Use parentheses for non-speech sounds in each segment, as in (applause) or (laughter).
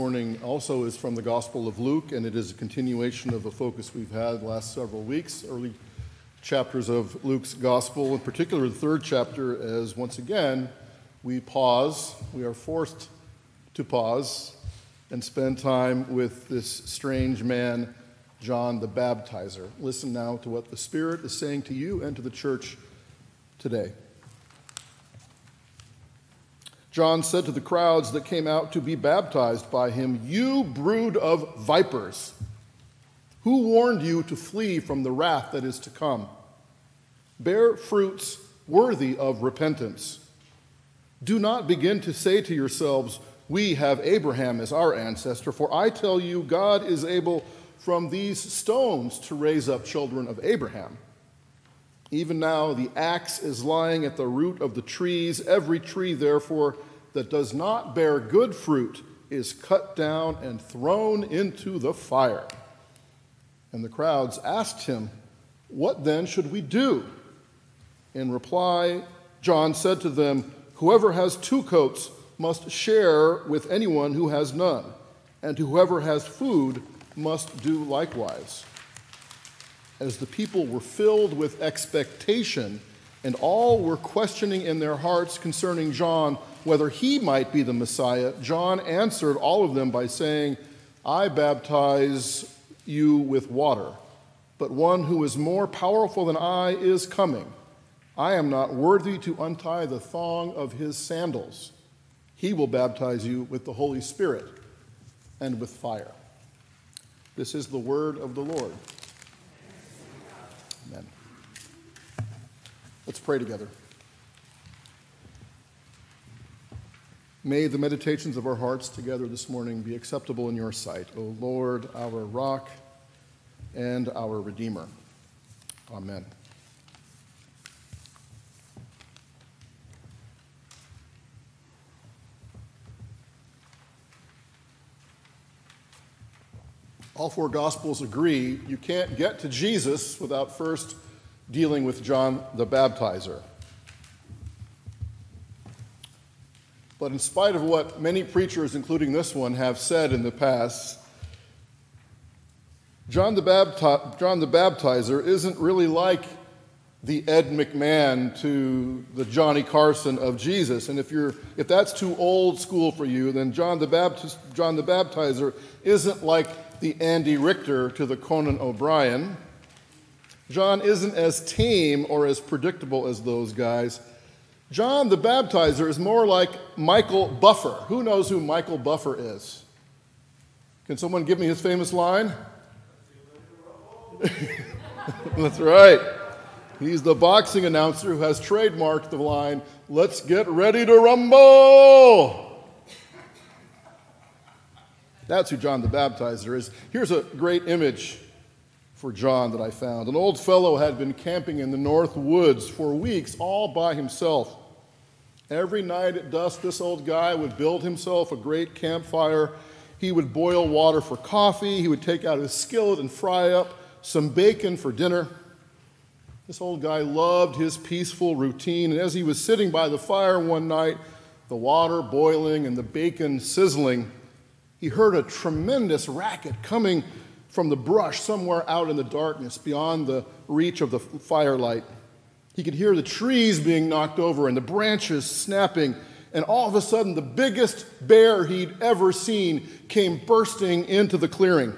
morning also is from the Gospel of Luke, and it is a continuation of a focus we've had last several weeks, early chapters of Luke's Gospel, in particular the third chapter, as once again we pause, we are forced to pause and spend time with this strange man, John the Baptizer. Listen now to what the Spirit is saying to you and to the church today. John said to the crowds that came out to be baptized by him, You brood of vipers, who warned you to flee from the wrath that is to come? Bear fruits worthy of repentance. Do not begin to say to yourselves, We have Abraham as our ancestor, for I tell you, God is able from these stones to raise up children of Abraham. Even now, the axe is lying at the root of the trees. Every tree, therefore, that does not bear good fruit is cut down and thrown into the fire. And the crowds asked him, What then should we do? In reply, John said to them, Whoever has two coats must share with anyone who has none, and whoever has food must do likewise as the people were filled with expectation, and all were questioning in their hearts concerning John whether he might be the Messiah, John answered all of them by saying, I baptize you with water, but one who is more powerful than I is coming. I am not worthy to untie the thong of his sandals. He will baptize you with the Holy Spirit and with fire. This is the word of the Lord. Amen. Let's pray together. May the meditations of our hearts together this morning be acceptable in your sight, O Lord, our rock and our Redeemer. Amen. All four Gospels agree you can't get to Jesus without first dealing with John the Baptizer. But in spite of what many preachers, including this one, have said in the past, John the, Bapti- John the Baptizer isn't really like the Ed McMahon to the Johnny Carson of Jesus. And if, you're, if that's too old school for you, then John the, Baptist, John the Baptizer isn't like the Andy Richter to the Conan O'Brien. John isn't as tame or as predictable as those guys. John the Baptizer is more like Michael Buffer. Who knows who Michael Buffer is? Can someone give me his famous line? (laughs) That's right. He's the boxing announcer who has trademarked the line, Let's get ready to rumble. That's who John the Baptizer is. Here's a great image for John that I found. An old fellow had been camping in the north woods for weeks all by himself. Every night at dusk, this old guy would build himself a great campfire. He would boil water for coffee. He would take out his skillet and fry up some bacon for dinner. This old guy loved his peaceful routine, and as he was sitting by the fire one night, the water boiling and the bacon sizzling, he heard a tremendous racket coming from the brush somewhere out in the darkness beyond the reach of the firelight. He could hear the trees being knocked over and the branches snapping, and all of a sudden, the biggest bear he'd ever seen came bursting into the clearing.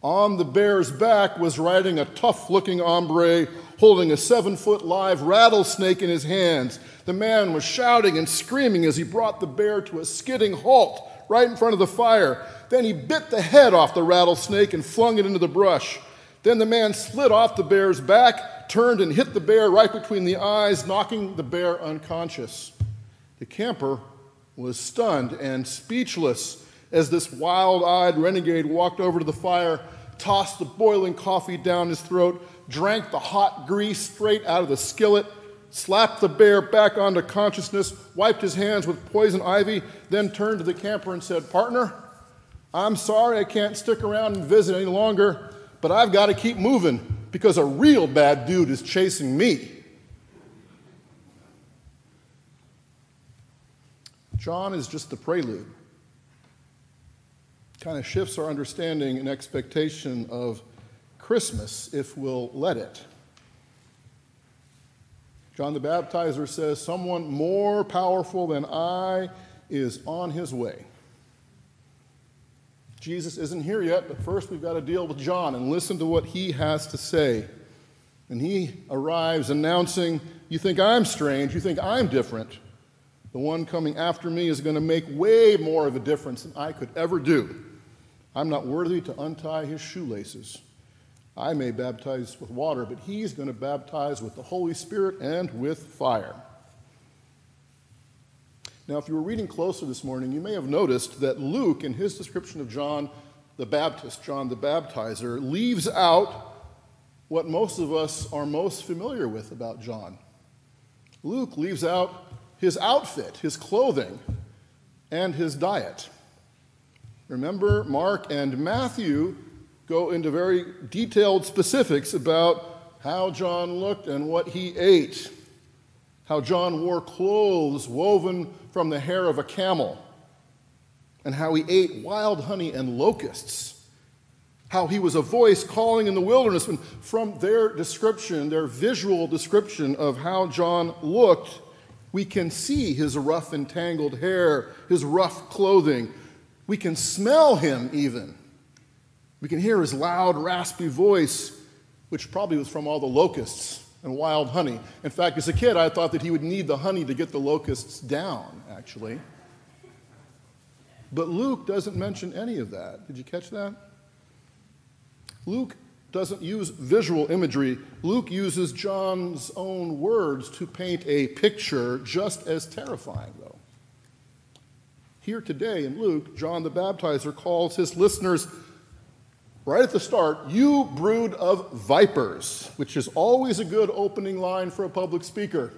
On the bear's back was riding a tough looking hombre holding a seven foot live rattlesnake in his hands. The man was shouting and screaming as he brought the bear to a skidding halt right in front of the fire. Then he bit the head off the rattlesnake and flung it into the brush. Then the man slid off the bear's back, turned and hit the bear right between the eyes, knocking the bear unconscious. The camper was stunned and speechless as this wild eyed renegade walked over to the fire, tossed the boiling coffee down his throat, drank the hot grease straight out of the skillet, slapped the bear back onto consciousness, wiped his hands with poison ivy, then turned to the camper and said, Partner, I'm sorry I can't stick around and visit any longer, but I've got to keep moving because a real bad dude is chasing me. John is just the prelude. kind of shifts our understanding and expectation of Christmas if we'll let it. John the Baptizer says, Someone more powerful than I is on his way. Jesus isn't here yet, but first we've got to deal with John and listen to what he has to say. And he arrives announcing, You think I'm strange, you think I'm different. The one coming after me is going to make way more of a difference than I could ever do. I'm not worthy to untie his shoelaces. I may baptize with water, but he's going to baptize with the Holy Spirit and with fire. Now, if you were reading closer this morning, you may have noticed that Luke, in his description of John the Baptist, John the Baptizer, leaves out what most of us are most familiar with about John. Luke leaves out his outfit, his clothing, and his diet. Remember, Mark and Matthew go into very detailed specifics about how John looked and what he ate, how John wore clothes woven from the hair of a camel, and how he ate wild honey and locusts, how he was a voice calling in the wilderness. And from their description, their visual description of how John looked, we can see his rough and tangled hair, his rough clothing. We can smell him even. We can hear his loud, raspy voice, which probably was from all the locusts and wild honey. In fact, as a kid, I thought that he would need the honey to get the locusts down, actually. But Luke doesn't mention any of that. Did you catch that? Luke doesn't use visual imagery. Luke uses John's own words to paint a picture just as terrifying, though. Here today in Luke, John the Baptizer calls his listeners right at the start, you brood of vipers, which is always a good opening line for a public speaker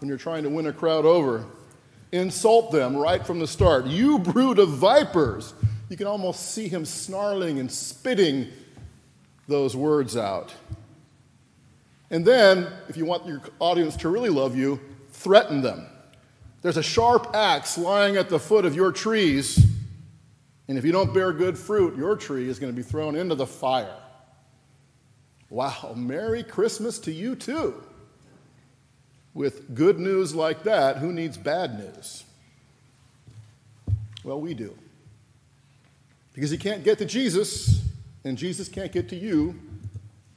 when you're trying to win a crowd over. Insult them right from the start. You brood of vipers. You can almost see him snarling and spitting those words out. And then, if you want your audience to really love you, threaten them. There's a sharp axe lying at the foot of your trees and if you don't bear good fruit, your tree is going to be thrown into the fire. Wow, Merry Christmas to you too. With good news like that, who needs bad news? Well, we do. Because you can't get to Jesus, and Jesus can't get to you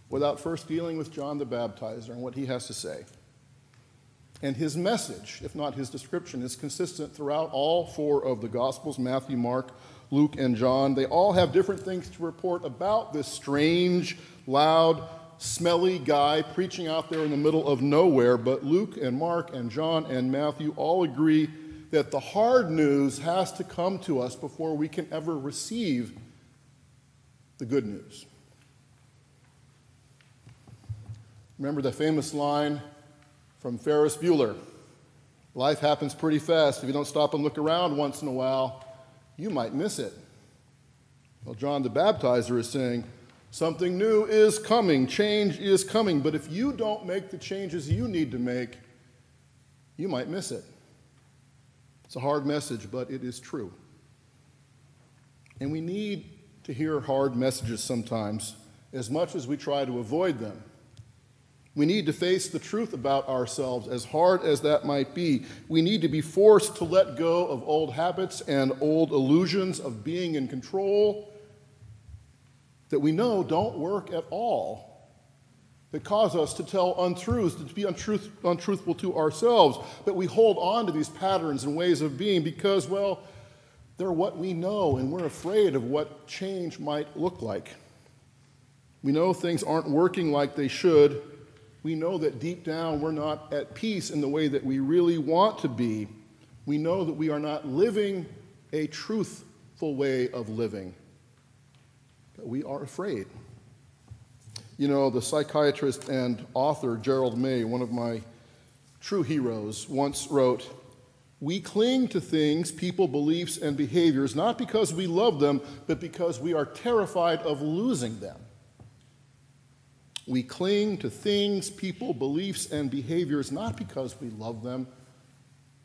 without first dealing with John the Baptizer and what he has to say. And his message, if not his description, is consistent throughout all four of the Gospels Matthew, Mark, Luke, and John. They all have different things to report about this strange, loud, smelly guy preaching out there in the middle of nowhere. But Luke and Mark and John and Matthew all agree that the hard news has to come to us before we can ever receive the good news. Remember the famous line from Ferris Bueller Life happens pretty fast. If you don't stop and look around once in a while, you might miss it. Well, John the Baptizer is saying, something new is coming, change is coming, but if you don't make the changes you need to make, you might miss it. It's a hard message, but it is true. And we need to hear hard messages sometimes, as much as we try to avoid them. We need to face the truth about ourselves, as hard as that might be. We need to be forced to let go of old habits and old illusions of being in control that we know don't work at all, that cause us to tell untruths, to be untruth, untruthful to ourselves, that we hold on to these patterns and ways of being because, well, they're what we know, and we're afraid of what change might look like. We know things aren't working like they should we know that deep down we're not at peace in the way that we really want to be. We know that we are not living a truthful way of living. But we are afraid. You know, the psychiatrist and author Gerald May, one of my true heroes, once wrote, We cling to things, people, beliefs, and behaviors not because we love them, but because we are terrified of losing them. We cling to things, people, beliefs, and behaviors not because we love them,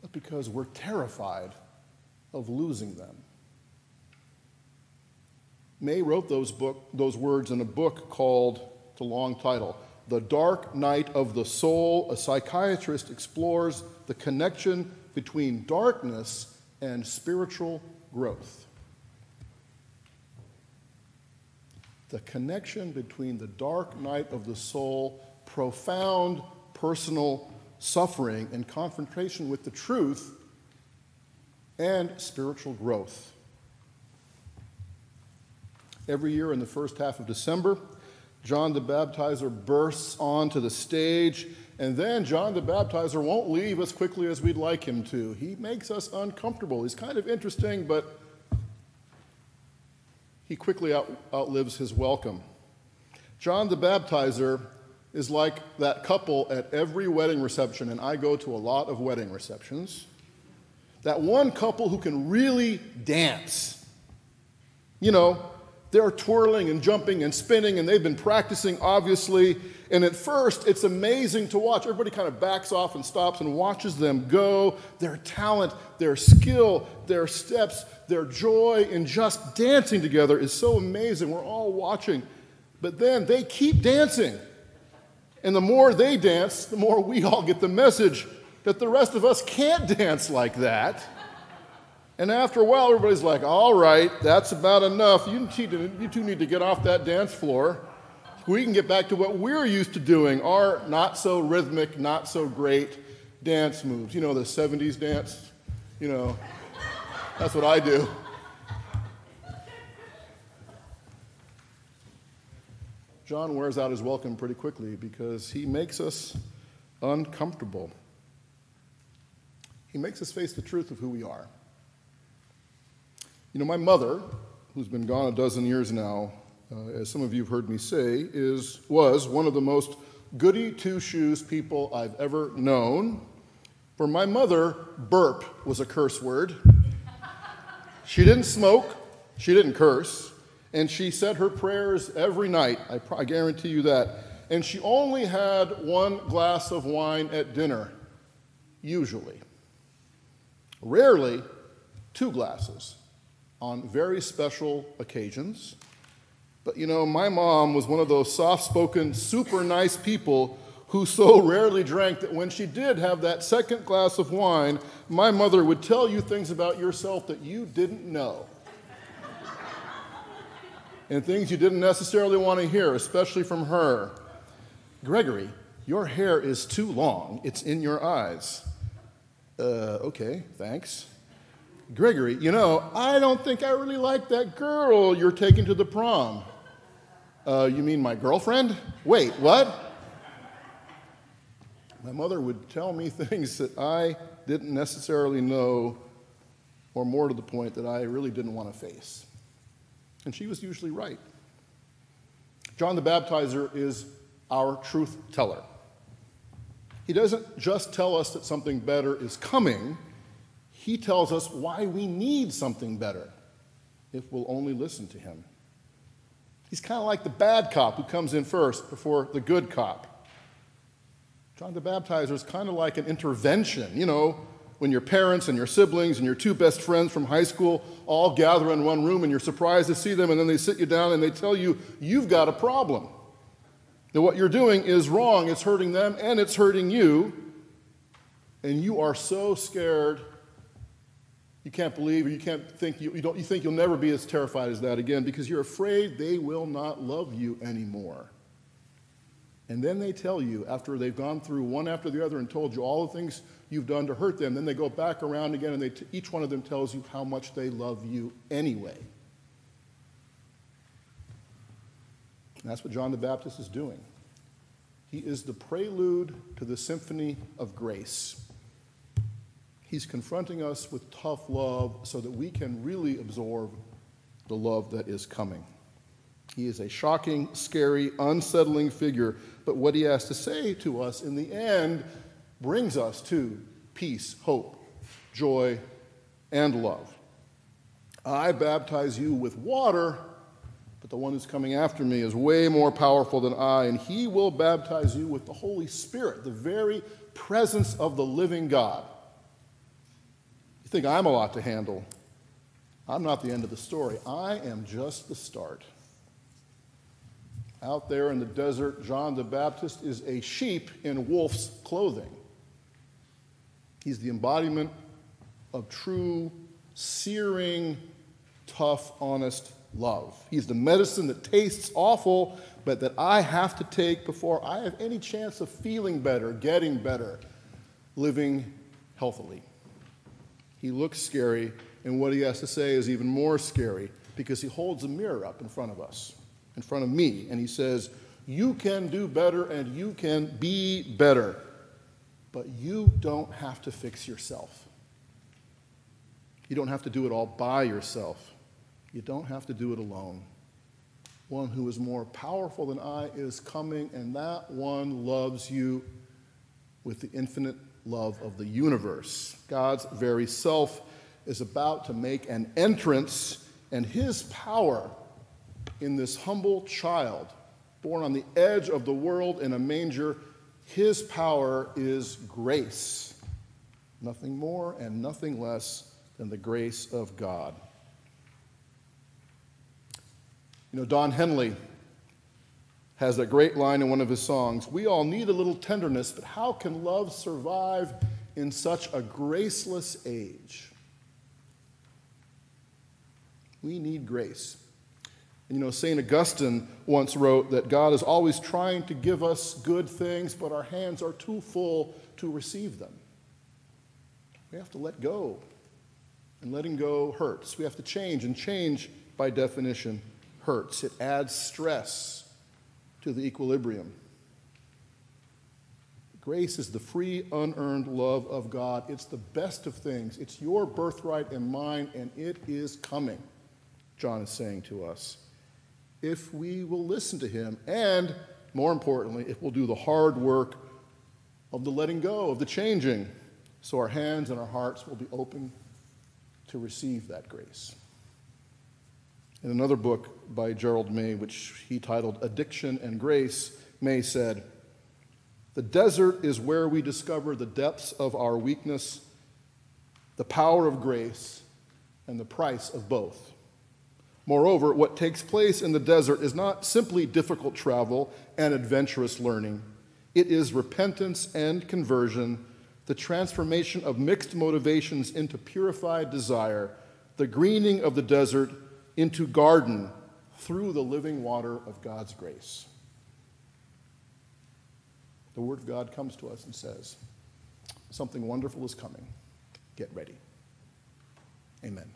but because we're terrified of losing them. May wrote those, book, those words in a book called, a long title, The Dark Night of the Soul. A psychiatrist explores the connection between darkness and spiritual growth. The connection between the dark night of the soul, profound personal suffering, and confrontation with the truth, and spiritual growth. Every year in the first half of December, John the Baptizer bursts onto the stage, and then John the Baptizer won't leave as quickly as we'd like him to. He makes us uncomfortable. He's kind of interesting, but he quickly out, outlives his welcome. John the Baptizer is like that couple at every wedding reception, and I go to a lot of wedding receptions. That one couple who can really dance. You know, they're twirling and jumping and spinning, and they've been practicing, obviously. And at first, it's amazing to watch. Everybody kind of backs off and stops and watches them go. Their talent, their skill, their steps, their joy in just dancing together is so amazing. We're all watching. But then they keep dancing. And the more they dance, the more we all get the message that the rest of us can't dance like that. And after a while, everybody's like, all right, that's about enough. You, two need to get off that dance floor. We can get back to what we're used to doing, our not so rhythmic, not so great dance moves. You know, the 70s dance? You know, that's what I do. John wears out his welcome pretty quickly because he makes us uncomfortable. He makes us face the truth of who we are. You know, my mother, who's been gone a dozen years now, uh, as some of you have heard me say, is, was one of the most goody two shoes people I've ever known. For my mother, burp was a curse word. She didn't smoke, she didn't curse, and she said her prayers every night. I, I guarantee you that. And she only had one glass of wine at dinner, usually. Rarely, two glasses on very special occasions. But you know, my mom was one of those soft spoken, super nice people who so (laughs) rarely drank that when she did have that second glass of wine, my mother would tell you things about yourself that you didn't know. and things you didn't necessarily want to hear, especially from her. Gregory, your hair is too long, it's in your eyes. Uh, okay, thanks. Gregory, you know, I don't think I really like that girl you're taking to the prom. Uh, you mean my girlfriend? Wait, what? My mother would tell me (laughs) things that I didn't necessarily know, or more to the point, that I really didn't want to face. And she was usually right. John the Baptizer is our truth teller. He doesn't just tell us that something better is coming he tells us why we need something better if we'll only listen to him. He's kind of like the bad cop who comes in first before the good cop. John the Baptizer is kind of like an intervention, you know, when your parents and your siblings and your two best friends from high school all gather in one room and you're surprised to see them, and then they sit you down and they tell you, you've got a problem. That what you're doing is wrong, it's hurting them and it's hurting you, and you are so scared you can't believe or you can't think you, you, don't, you think you'll never be as terrified as that again because you're afraid they will not love you anymore. And then they tell you, after they've gone through one after the other and told you all the things you've done to hurt them, then they go back around again and they t- each one of them tells you how much they love you anyway. And that's what John the Baptist is doing. He is the prelude to the symphony of grace. He's confronting us with tough love so that we can really absorb the love that is coming. He is a shocking, scary, unsettling figure, but what he has to say to us in the end brings us to peace, hope, joy, and love. I baptize you with water, but the one who's coming after me is way more powerful than I, and he will baptize you with the Holy Spirit, the very presence of the living God think I'm a lot to handle. I'm not the end of the story. I am just the start. Out there in the desert, John the Baptist is a sheep in wolf's clothing. He's the embodiment of true, searing, tough, honest love. He's the medicine that tastes awful, but that I have to take before I have any chance of feeling better, getting better, living healthily. He looks scary, and what he has to say is even more scary because he holds a mirror up in front of us, in front of me, and he says, You can do better and you can be better, but you don't have to fix yourself. You don't have to do it all by yourself. You don't have to do it alone. One who is more powerful than I is coming, and that one loves you with the infinite love of the universe. God's very self is about to make an entrance, and his power in this humble child, born on the edge of the world in a manger, his power is grace. Nothing more and nothing less than the grace of God. You know, Don Henley has that great line in one of his songs We all need a little tenderness, but how can love survive in such a graceless age? We need grace. And you know, St. Augustine once wrote that God is always trying to give us good things, but our hands are too full to receive them. We have to let go. And letting go hurts. We have to change, and change, by definition, hurts, it adds stress to the equilibrium. Grace is the free, unearned love of God. It's the best of things. It's your birthright and mine, and it is coming, John is saying to us. If we will listen to him, and more importantly, if we'll do the hard work of the letting go, of the changing, so our hands and our hearts will be open to receive that grace. In another book by Gerald May, which he titled Addiction and Grace, May said, The desert is where we discover the depths of our weakness, the power of grace, and the price of both. Moreover, what takes place in the desert is not simply difficult travel and adventurous learning, it is repentance and conversion, the transformation of mixed motivations into purified desire, the greening of the desert into garden through the living water of God's grace. The Word of God comes to us and says, Something wonderful is coming. Get ready. Amen.